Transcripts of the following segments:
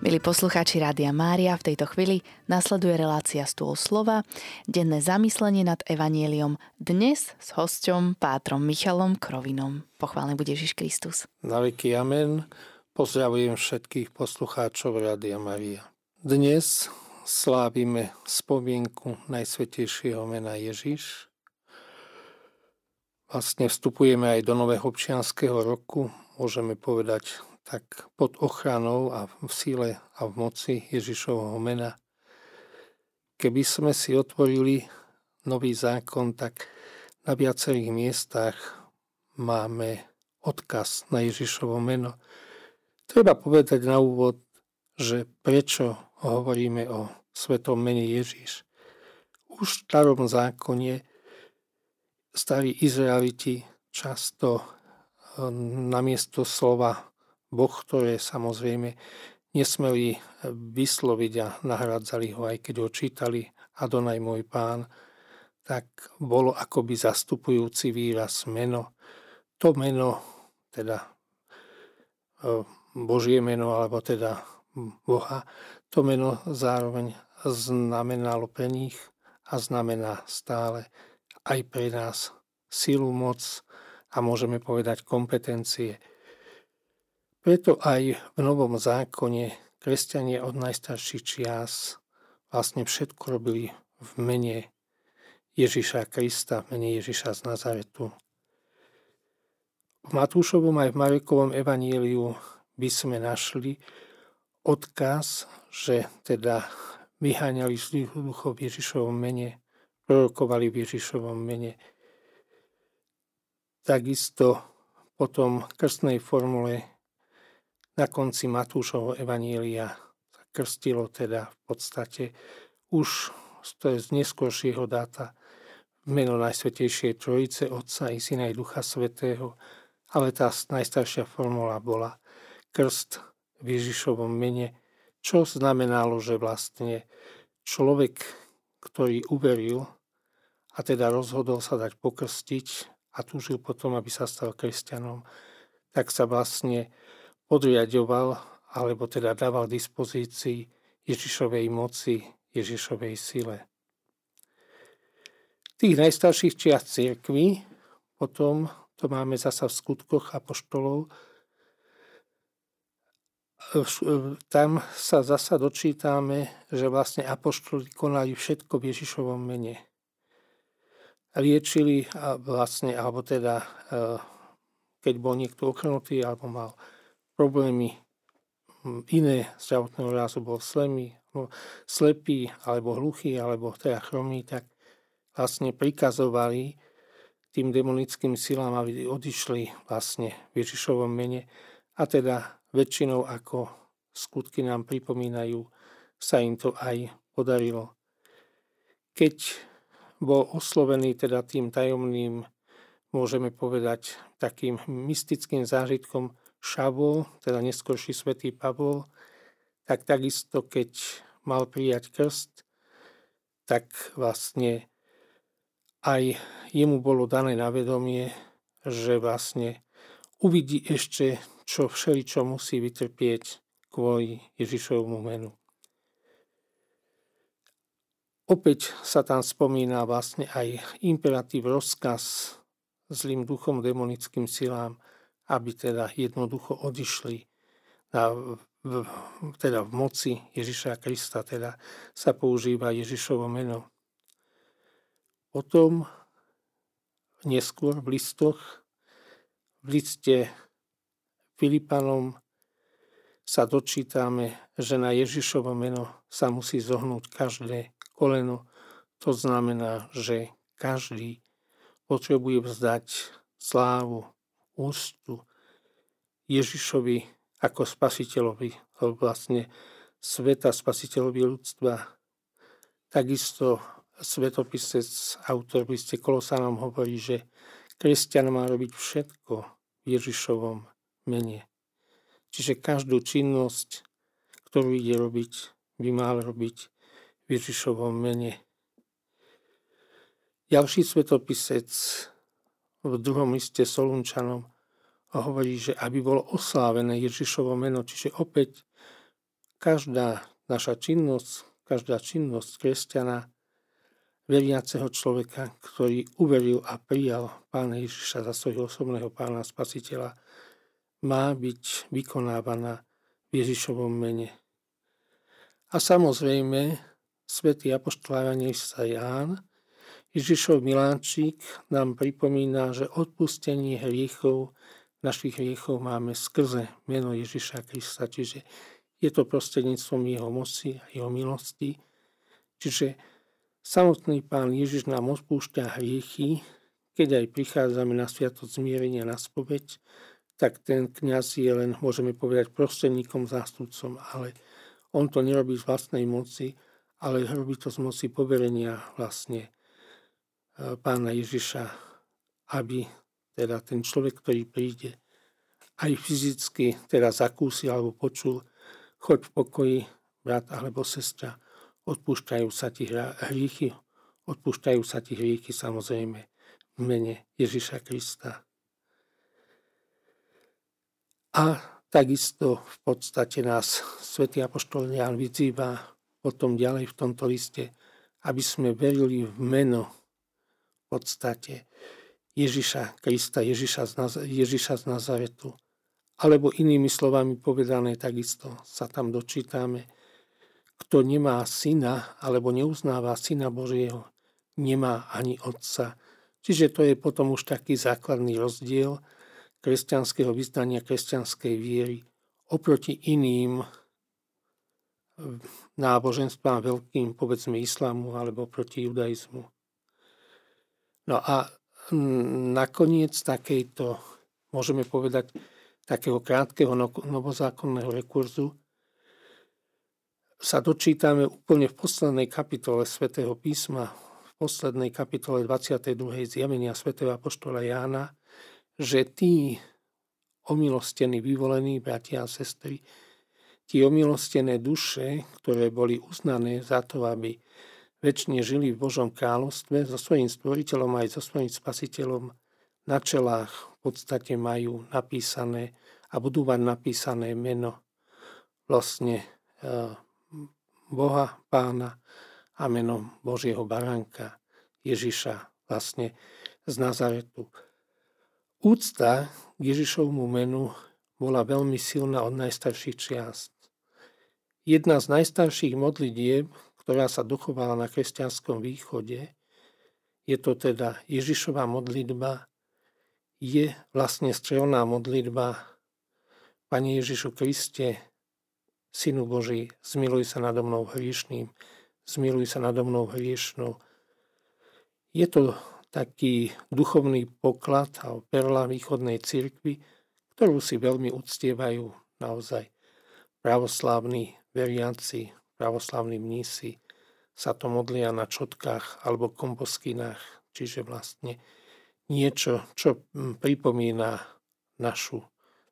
Milí poslucháči Rádia Mária, v tejto chvíli nasleduje relácia Stôl slova, denné zamyslenie nad Evanieliom, dnes s hosťom Pátrom Michalom Krovinom. Pochválený bude Ježiš Kristus. Na veky amen. Pozdravujem všetkých poslucháčov Rádia Mária. Dnes slávime spomienku Najsvetejšieho mena Ježiš. Vlastne vstupujeme aj do nového občianského roku, môžeme povedať tak pod ochranou a v síle a v moci Ježišovho mena. Keby sme si otvorili nový zákon, tak na viacerých miestach máme odkaz na Ježišovo meno. Treba povedať na úvod, že prečo hovoríme o svetom mene Ježiš. Už v starom zákone starí Izraeliti často eh, namiesto slova Boh, ktoré samozrejme nesmeli vysloviť a nahradzali ho, aj keď ho čítali Adonaj môj pán, tak bolo akoby zastupujúci výraz meno. To meno, teda e, Božie meno, alebo teda Boha, to meno zároveň znamenalo pre nich a znamená stále aj pre nás silu, moc a môžeme povedať kompetencie – preto aj v Novom zákone kresťania od najstarších čias vlastne všetko robili v mene Ježiša Krista, v mene Ježiša z Nazaretu. V Matúšovom aj v Marekovom evaníliu by sme našli odkaz, že teda vyháňali zlých duchov v Ježišovom mene, prorokovali v Ježišovom mene. Takisto potom krstnej formule na konci Matúšovho evanília sa krstilo teda v podstate už to je z neskôršieho dáta meno Najsvetejšej Trojice, Otca i Syna i Ducha Svetého, ale tá najstaršia formula bola krst v Ježišovom mene, čo znamenalo, že vlastne človek, ktorý uveril a teda rozhodol sa dať pokrstiť a túžil potom, aby sa stal kresťanom, tak sa vlastne podriadoval, alebo teda dával dispozícii Ježišovej moci, Ježišovej sile. Tých najstarších čiast cirkví, potom to máme zasa v skutkoch apoštolov, tam sa zasa dočítame, že vlastne apoštoli konali všetko v Ježišovom mene. Liečili a vlastne, alebo teda, eh, keď bol niekto ochrnutý alebo mal problémy hm, iné zdravotného rázu, bol slemý, slepý, alebo hluchý, alebo teda chromý, tak vlastne prikazovali tým demonickým silám, aby odišli vlastne v Ježišovom mene. A teda väčšinou, ako skutky nám pripomínajú, sa im to aj podarilo. Keď bol oslovený teda tým tajomným, môžeme povedať, takým mystickým zážitkom Šavol, teda neskôrší svätý Pavol, tak takisto keď mal prijať krst, tak vlastne aj jemu bolo dané na vedomie, že vlastne uvidí ešte, čo všeličo musí vytrpieť kvôli Ježišovmu menu. Opäť sa tam spomína vlastne aj imperatív rozkaz zlým duchom, demonickým silám, aby teda jednoducho odišli na, v, teda v moci Ježiša Krista, teda sa používa Ježišovo meno. Potom neskôr v listoch, v liste Filipanom sa dočítame, že na Ježišovo meno sa musí zohnúť každé koleno. To znamená, že každý potrebuje vzdať slávu, ústu Ježišovi ako spasiteľovi, vlastne sveta spasiteľovi ľudstva. Takisto svetopisec, autor liste Kolosánom hovorí, že kresťan má robiť všetko v Ježišovom mene. Čiže každú činnosť, ktorú ide robiť, by mal robiť v Ježišovom mene. Ďalší svetopisec v druhom liste Solunčanom hovorí, že aby bolo oslávené Ježišovo meno, čiže opäť každá naša činnosť, každá činnosť kresťana, veriaceho človeka, ktorý uveril a prijal Pána Ježiša za svojho osobného Pána Spasiteľa, má byť vykonávaná v Ježišovom mene. A samozrejme, svätý apoštol sa Ján, Ježišov miláčik nám pripomína, že odpustenie hriechov, našich hriechov máme skrze meno Ježiša Krista, čiže je to prostredníctvom jeho moci a jeho milosti. Čiže samotný pán Ježiš nám odpúšťa hriechy, keď aj prichádzame na sviatosť zmierenia na spoveď, tak ten kňaz je len, môžeme povedať, prostredníkom, zástupcom, ale on to nerobí z vlastnej moci, ale robí to z moci poverenia vlastne e, pána Ježiša, aby teda ten človek, ktorý príde, aj fyzicky teda zakúsil alebo počul, choď v pokoji, brat alebo sestra, odpúšťajú sa ti hriechy, odpúšťajú sa ti hriechy samozrejme v mene Ježiša Krista. A takisto v podstate nás svätý Apoštol Jan vyzýva potom ďalej v tomto liste, aby sme verili v meno v podstate Ježiša Krista, Ježiša z, Naz- Ježiša z Nazaretu. Alebo inými slovami povedané, takisto sa tam dočítame, kto nemá syna alebo neuznáva syna Božieho, nemá ani otca. Čiže to je potom už taký základný rozdiel, kresťanského vyznania, kresťanskej viery oproti iným eh, náboženstvám veľkým, povedzme islámu alebo proti judaizmu. No a nakoniec takejto, môžeme povedať, takého krátkeho no, novozákonného rekurzu sa dočítame úplne v poslednej kapitole svätého písma, v poslednej kapitole 22. zjavenia svätého apoštola Jána, že tí omilostení, vyvolení bratia a sestry, tí omilostené duše, ktoré boli uznané za to, aby väčšine žili v Božom kráľovstve so svojím stvoriteľom aj so svojím spasiteľom na čelách v podstate majú napísané a budú mať napísané meno vlastne e, Boha Pána a meno Božieho baránka Ježiša vlastne z Nazaretu. Úcta k Ježišovmu menu bola veľmi silná od najstarších čiast. Jedna z najstarších modlitieb, ktorá sa dochovala na kresťanskom východe, je to teda Ježišova modlitba, je vlastne strelná modlitba. Pane Ježišu Kriste, Synu Boží, zmiluj sa nado mnou hriešným, zmiluj sa nado mnou hriešnou. Je to taký duchovný poklad a perla východnej cirkvi, ktorú si veľmi uctievajú naozaj pravoslávni veriaci, pravoslávni mnísi, sa to modlia na čotkách alebo komposkynách, čiže vlastne niečo, čo pripomína našu,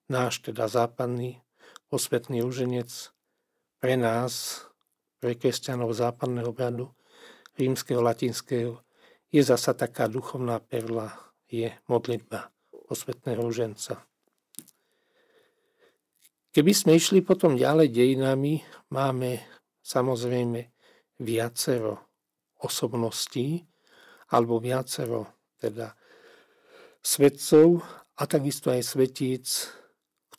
náš teda západný posvetný rúženec pre nás, pre kresťanov západného bradu, rímskeho, latinského, je zasa taká duchovná perla, je modlitba posvetného ruženca. Keby sme išli potom ďalej dejinami, máme samozrejme viacero osobností alebo viacero teda svetcov a takisto aj svetíc,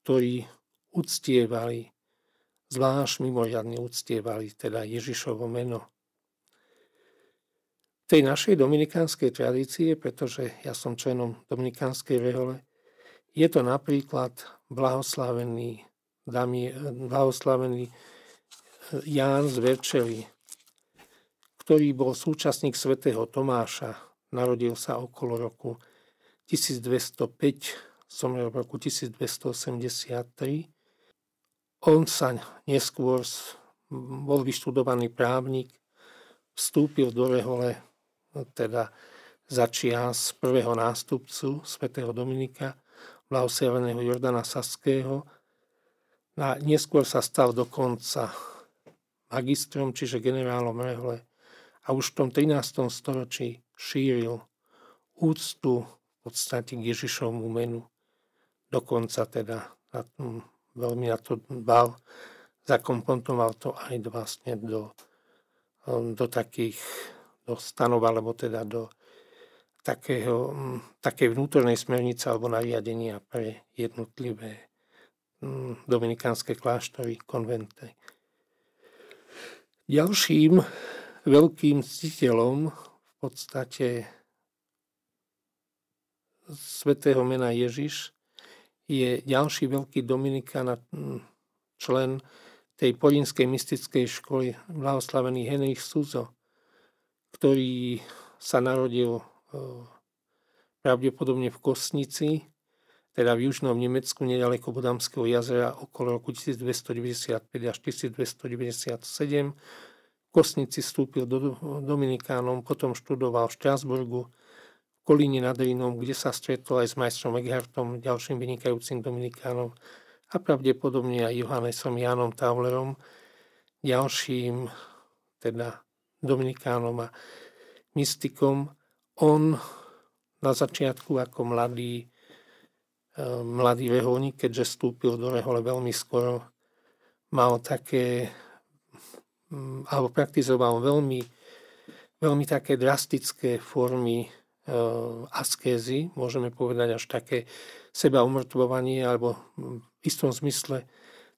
ktorí uctievali, zvlášť mimoriadne uctievali teda Ježišovo meno. Tej našej dominikánskej tradície, pretože ja som členom dominikánskej rehole, je to napríklad blahoslavený, damie, blahoslavený Ján z Verčeli, ktorý bol súčasník svätého Tomáša. Narodil sa okolo roku 1205, zomrel v roku 1283. On sa neskôr bol vyštudovaný právnik, vstúpil do rehole teda začias prvého nástupcu svätého Dominika, blahoslaveného Jordana Saského. A neskôr sa stal dokonca magistrom, čiže generálom rehole. A už v tom 13. storočí šíril úctu v podstate k Ježišovmu menu. Dokonca teda na, veľmi na to dbal zakompontoval to aj vlastne do, do takých do stanov, alebo teda do takého, takej vnútornej smernice alebo nariadenia pre jednotlivé dominikánske kláštory, konventy. Ďalším veľkým ctiteľom v podstate svetého mena Ježiš je ďalší veľký Dominikán člen tej polinskej mystickej školy, blahoslavený Henrich Suzo, ktorý sa narodil pravdepodobne v Kosnici, teda v južnom Nemecku, nedaleko Bodamského jazera, okolo roku 1295 až 1297. V Kosnici vstúpil do Dominikánom, potom študoval v Štrasburgu, v Kolíne nad Rínom, kde sa stretol aj s majstrom Eckhartom, ďalším vynikajúcim Dominikánom a pravdepodobne aj Johannesom Jánom Taulerom, ďalším teda Dominikánom a mystikom. On na začiatku ako mladý, mladý reholník, keďže vstúpil do rehole veľmi skoro, mal také, alebo praktizoval veľmi, veľmi také drastické formy e, askézy, môžeme povedať až také seba umrtvovanie alebo v istom zmysle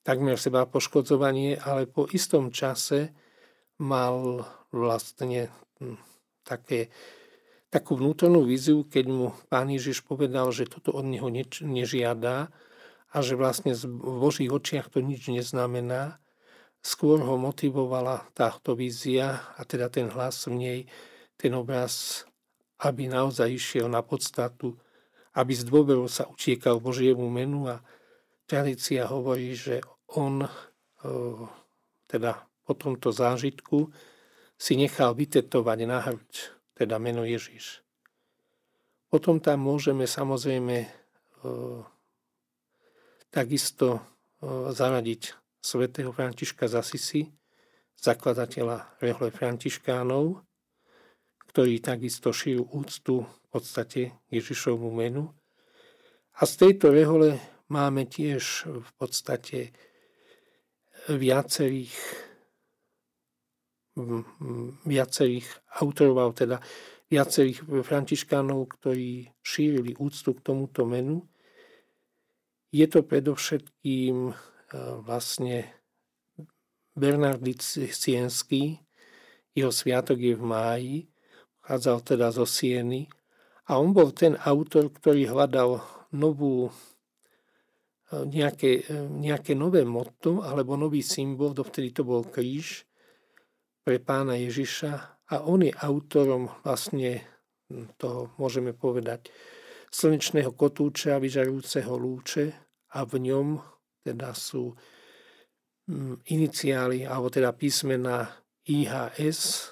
takmer seba poškodzovanie, ale po istom čase mal vlastne také, takú vnútornú víziu, keď mu pán Ježiš povedal, že toto od neho neč, nežiadá a že vlastne v Božích očiach to nič neznamená. Skôr ho motivovala táto vízia a teda ten hlas v nej, ten obraz, aby naozaj išiel na podstatu aby z dôveru sa utiekal Božiemu menu a tradícia hovorí, že on teda po tomto zážitku si nechal vytetovať na hrď, teda meno Ježiš. Potom tam môžeme samozrejme takisto zaradiť svätého Františka z zakladateľa rehole Františkánov, ktorý takisto šil úctu podstate Ježišovú menu. A z tejto rehole máme tiež v podstate viacerých, viacerých autorov, teda viacerých františkánov, ktorí šírili úctu k tomuto menu. Je to predovšetkým e, vlastne Bernard Sienský, jeho sviatok je v máji, chádzal teda zo Sieny. A on bol ten autor, ktorý hľadal novú, e, nejaké, e, nejaké nové motto alebo nový symbol, dovtedy to bol kríž pre pána Ježiša a on je autorom vlastne toho, môžeme povedať, slnečného kotúča, vyžarujúceho lúče a v ňom teda sú iniciály, alebo teda písmena IHS,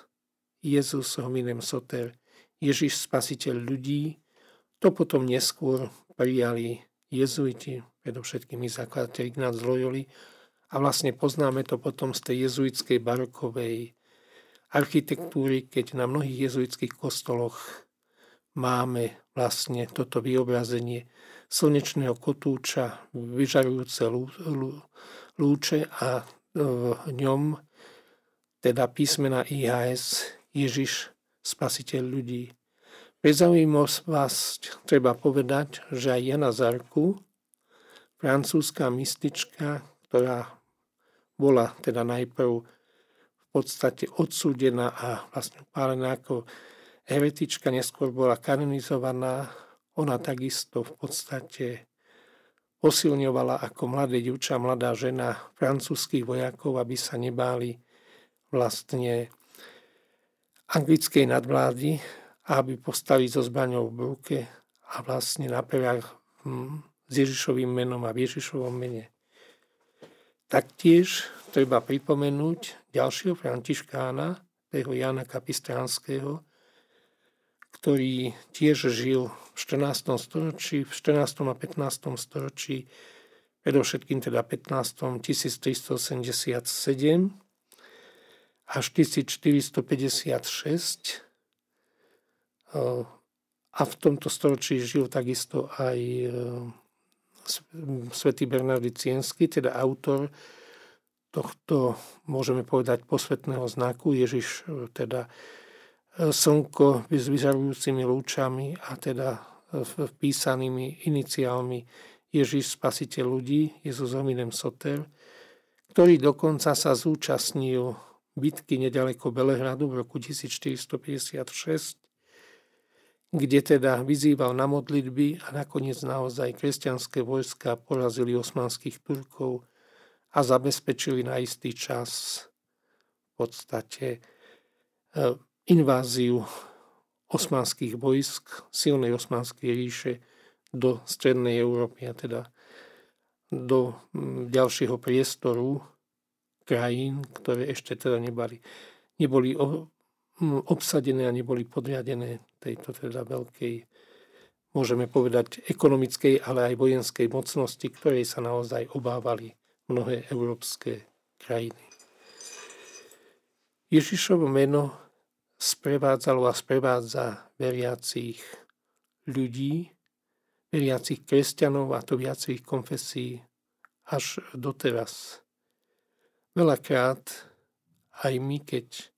Jezus hominem soter, Ježiš spasiteľ ľudí, to potom neskôr prijali jezuiti, predovšetkým zakladateľ Ignác Loyoli a vlastne poznáme to potom z tej jezuitskej barokovej architektúry, keď na mnohých jezuitských kostoloch máme vlastne toto vyobrazenie slnečného kotúča, vyžarujúce lúče a v ňom teda písmena IHS Ježiš spasiteľ ľudí. Pre zaujímavosť treba povedať, že aj Jana Zarku, francúzska mystička, ktorá bola teda najprv podstate odsúdená a vlastne upálená ako heretička, neskôr bola kanonizovaná. Ona takisto v podstate posilňovala ako mladé dievča, mladá žena francúzských vojakov, aby sa nebáli vlastne anglickej nadvlády, aby postali so zbraňou v ruke a vlastne na perách hm, s Ježišovým menom a v Ježišovom mene. Taktiež treba pripomenúť ďalšieho františkána, toho Jana Kapistránskeho, ktorý tiež žil v 14. storočí, v 14. a 15. storočí, predovšetkým teda 15. 1387, až 1456 a v tomto storočí žil takisto aj svätý Bernardy Ciensky, teda autor tohto, môžeme povedať, posvetného znaku. Ježiš e, teda e, slnko s vyzerujúcimi lúčami a teda vpísanými iniciálmi Ježiš spasiteľ ľudí, Jezus hominem soter, ktorý dokonca sa zúčastnil bitky nedaleko Belehradu v roku 1456, kde teda vyzýval na modlitby a nakoniec naozaj kresťanské vojska porazili osmanských Turkov a zabezpečili na istý čas v podstate e, inváziu osmanských vojsk, silnej osmanskej ríše do strednej Európy a teda do ďalšieho priestoru krajín, ktoré ešte teda neboli, neboli obsadené a neboli podriadené tejto teda veľkej, môžeme povedať, ekonomickej, ale aj vojenskej mocnosti, ktorej sa naozaj obávali mnohé európske krajiny. Ježišovo meno sprevádzalo a sprevádza veriacich ľudí, veriacich kresťanov a to viacerých konfesí až doteraz. Veľakrát aj my, keď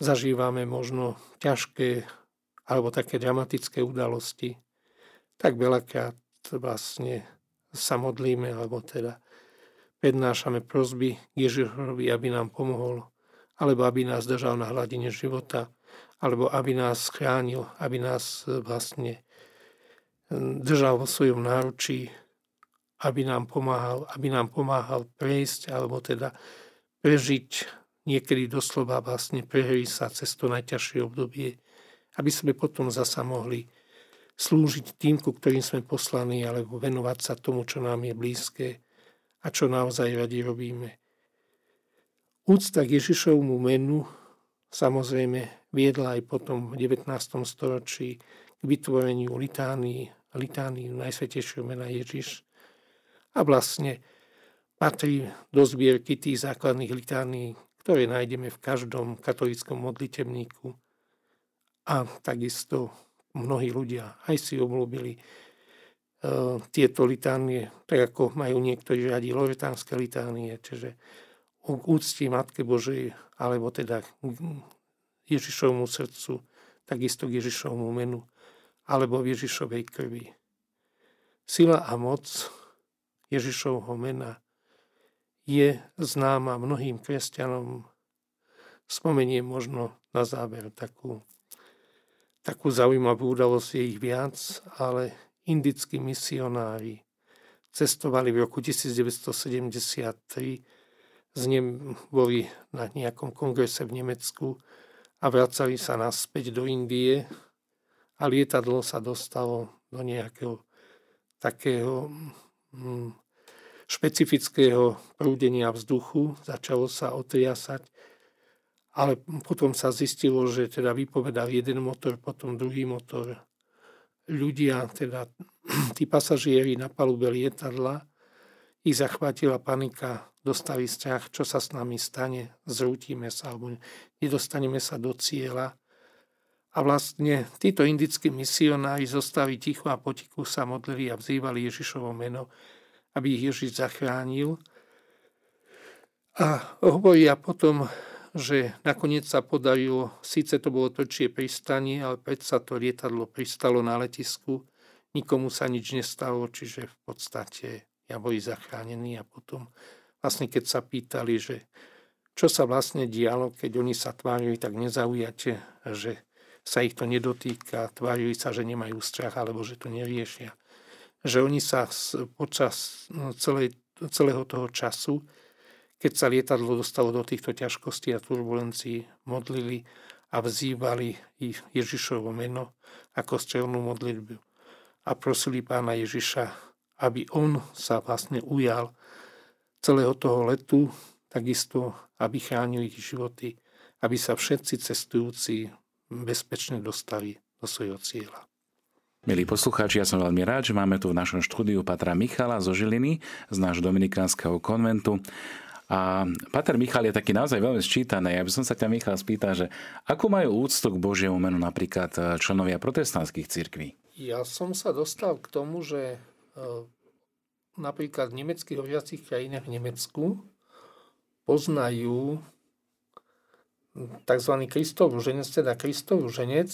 zažívame možno ťažké alebo také dramatické udalosti, tak veľakrát vlastne sa modlíme, alebo teda prednášame prosby Ježišovi, aby nám pomohol, alebo aby nás držal na hladine života, alebo aby nás chránil, aby nás vlastne držal vo svojom náručí, aby nám pomáhal, aby nám pomáhal prejsť, alebo teda prežiť niekedy doslova vlastne prehrí sa cez to najťažšie obdobie, aby sme potom zasa mohli slúžiť tým, ku ktorým sme poslaní, alebo venovať sa tomu, čo nám je blízke, a čo naozaj radi robíme. Úcta k Ježišovmu menu samozrejme viedla aj potom v 19. storočí k vytvoreniu litánii, litánii Najsvetejšieho mena Ježiš. A vlastne patrí do zbierky tých základných litánií, ktoré nájdeme v každom katolickom modlitebníku. A takisto mnohí ľudia aj si obľúbili tieto litánie, tak ako majú niektorí radi loretánske litánie, čiže k úcti Matke Božej, alebo teda Ježišovmu srdcu, takisto k Ježišovmu menu, alebo v Ježišovej krvi. Sila a moc Ježišovho mena je známa mnohým kresťanom. Spomeniem možno na záver takú, takú zaujímavú udalosť, je ich viac, ale indickí misionári cestovali v roku 1973, z nem boli na nejakom kongrese v Nemecku a vracali sa naspäť do Indie a lietadlo sa dostalo do nejakého takého hm, špecifického prúdenia vzduchu, začalo sa otriasať, ale potom sa zistilo, že teda vypovedal jeden motor, potom druhý motor ľudia, teda tí pasažieri na palube lietadla, ich zachvátila panika, dostali strach, čo sa s nami stane, zrútime sa alebo nedostaneme sa do cieľa. A vlastne títo indickí misionári zostali ticho a potichu sa modlili a vzývali Ježišovo meno, aby ich Ježiš zachránil. A hovoria potom že nakoniec sa podarilo, síce to bolo tvrdšie pristanie, ale predsa to lietadlo pristalo na letisku, nikomu sa nič nestalo, čiže v podstate ja boli zachránení a potom vlastne keď sa pýtali, že čo sa vlastne dialo, keď oni sa tvárili tak nezaujate, že sa ich to nedotýka, tvárili sa, že nemajú strach alebo že to neriešia. Že oni sa počas no, celej, celého toho času keď sa lietadlo dostalo do týchto ťažkostí a turbulencií, modlili a vzývali Ježišovo meno ako strelnú modlitbu a prosili pána Ježiša, aby on sa vlastne ujal celého toho letu, takisto, aby chránil ich životy, aby sa všetci cestujúci bezpečne dostali do svojho cieľa. Milí poslucháči, ja som veľmi rád, že máme tu v našom štúdiu Patra Michala zo Žiliny z nášho dominikánskeho konventu. A Pater Michal je taký naozaj veľmi sčítaný. Ja by som sa ťa Michal spýtal, že ako majú úctu k Božiemu menu napríklad e, členovia protestantských cirkví? Ja som sa dostal k tomu, že e, napríklad v nemeckých hovoriacich krajinách v Nemecku poznajú tzv. Kristov ženec, teda Kristov ženec,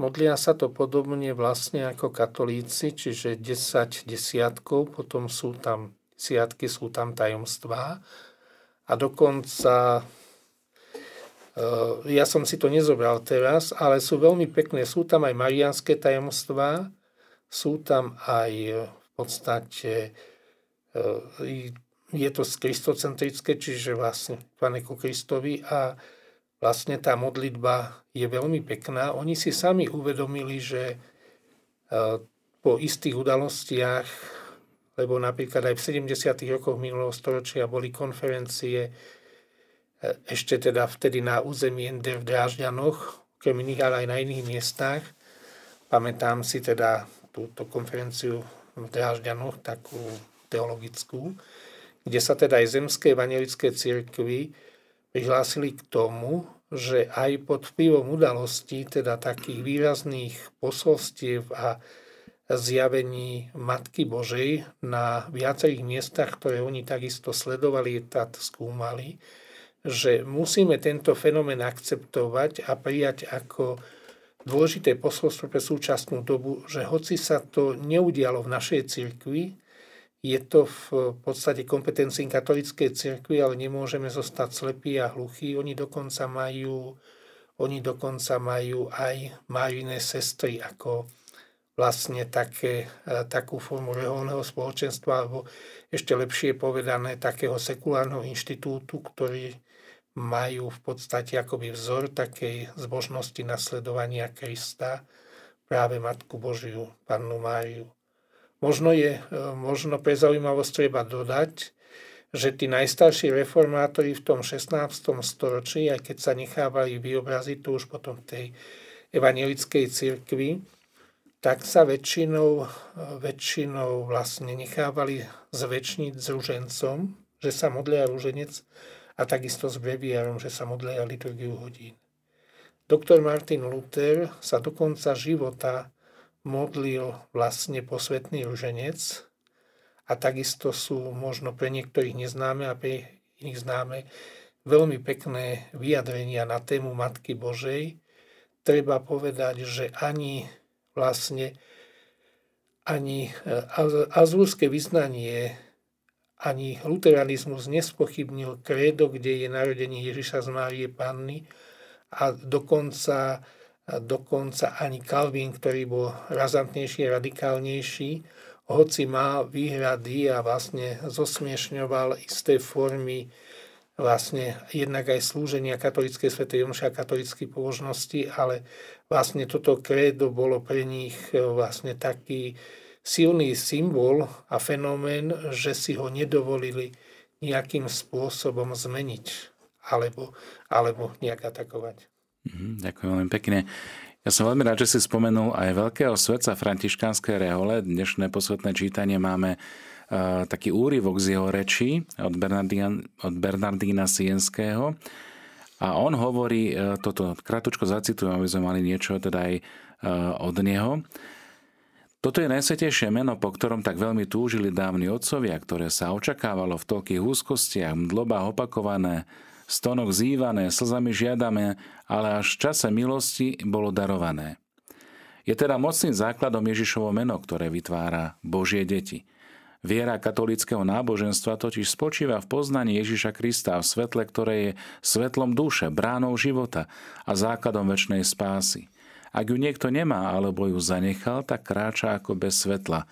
modlia sa to podobne vlastne ako katolíci, čiže 10 desiatkov, potom sú tam desiatky, sú tam tajomstvá a dokonca eh, ja som si to nezobral teraz, ale sú veľmi pekné. Sú tam aj marianské tajomstvá, sú tam aj v podstate eh, je to kristocentrické, čiže vlastne Paneku Kristovi a vlastne tá modlitba je veľmi pekná. Oni si sami uvedomili, že e, po istých udalostiach, lebo napríklad aj v 70. rokoch minulého storočia boli konferencie e, ešte teda vtedy na území ND v Drážďanoch, okrem iných, ale aj na iných miestach. Pamätám si teda túto konferenciu v Drážďanoch, takú teologickú, kde sa teda aj zemské evangelické církvy prihlásili k tomu, že aj pod vplyvom udalostí, teda takých výrazných posolstiev a zjavení Matky Božej na viacerých miestach, ktoré oni takisto sledovali, a skúmali, že musíme tento fenomén akceptovať a prijať ako dôležité posolstvo pre súčasnú dobu, že hoci sa to neudialo v našej cirkvi, je to v podstate kompetencii katolíckej cirkvi, ale nemôžeme zostať slepí a hluchí. Oni dokonca majú, oni dokonca majú aj Marine sestry ako vlastne také, e, takú formu reholného spoločenstva, alebo ešte lepšie povedané takého sekulárneho inštitútu, ktorý majú v podstate akoby vzor takej zbožnosti nasledovania Krista, práve Matku Božiu, Pannu Máriu. Možno, je, e, možno pre zaujímavosť treba dodať, že tí najstarší reformátori v tom 16. storočí, aj keď sa nechávali vyobraziť tu už potom tej evangelickej cirkvi, tak sa väčšinou, väčšinou vlastne nechávali zväčšniť s ružencom, že sa modlia ruženec a takisto s breviárom, že sa modlia liturgiu hodín. Doktor Martin Luther sa do konca života modlil vlastne posvetný ruženec a takisto sú možno pre niektorých neznáme a pre iných známe veľmi pekné vyjadrenia na tému Matky Božej. Treba povedať, že ani vlastne ani e, azúrske vyznanie, ani luteranizmus nespochybnil krédo, kde je narodenie Ježiša z Márie Panny a dokonca dokonca ani Calvin, ktorý bol razantnejší radikálnejší, hoci má výhrady a vlastne zosmiešňoval isté formy vlastne jednak aj slúženia katolíckej svetej omše a katolíckej pobožnosti, ale vlastne toto krédo bolo pre nich vlastne taký silný symbol a fenomén, že si ho nedovolili nejakým spôsobom zmeniť alebo, alebo nejak atakovať. Mhm, ďakujem veľmi pekne. Ja som veľmi rád, že si spomenul aj veľkého svetca františkánskej rehole. Dnešné posvetné čítanie máme taký úryvok z jeho reči od Bernardína, od Bernardína Sienského. A on hovorí, uh, toto kratučko zacitujem, aby sme mali niečo teda aj uh, od neho. Toto je najsvetejšie meno, po ktorom tak veľmi túžili dávni otcovia, ktoré sa očakávalo v toľkých úzkostiach, mdlobách opakované, stonok zývané, slzami žiadame, ale až v čase milosti bolo darované. Je teda mocným základom Ježišovo meno, ktoré vytvára Božie deti. Viera katolického náboženstva totiž spočíva v poznaní Ježiša Krista v svetle, ktoré je svetlom duše, bránou života a základom väčšnej spásy. Ak ju niekto nemá alebo ju zanechal, tak kráča ako bez svetla,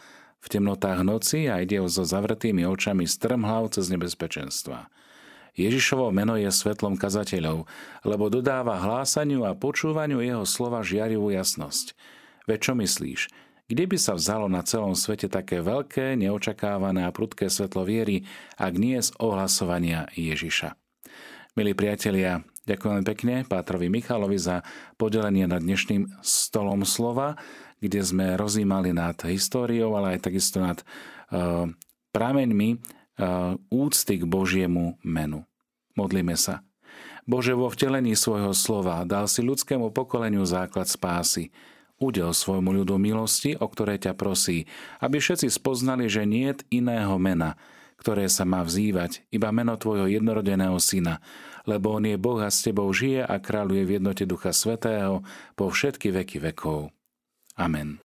v temnotách noci a ide so zavretými očami strmhlav cez nebezpečenstva. Ježišovo meno je svetlom kazateľov, lebo dodáva hlásaniu a počúvaniu jeho slova žiarivú jasnosť. Veď čo myslíš? Kde by sa vzalo na celom svete také veľké, neočakávané a prudké svetlo viery, ak nie z ohlasovania Ježiša? Milí priatelia, ďakujem pekne Pátrovi Michalovi za podelenie nad dnešným stolom slova, kde sme rozímali nad históriou, ale aj takisto nad uh, prameňmi úcty k Božiemu menu. Modlíme sa. Bože, vo vtelení svojho slova dal si ľudskému pokoleniu základ spásy. Udel svojmu ľudu milosti, o ktoré ťa prosí, aby všetci spoznali, že nie je iného mena, ktoré sa má vzývať, iba meno Tvojho jednorodeného Syna, lebo On je Boh a s Tebou žije a kráľuje v jednote Ducha Svetého po všetky veky vekov. Amen.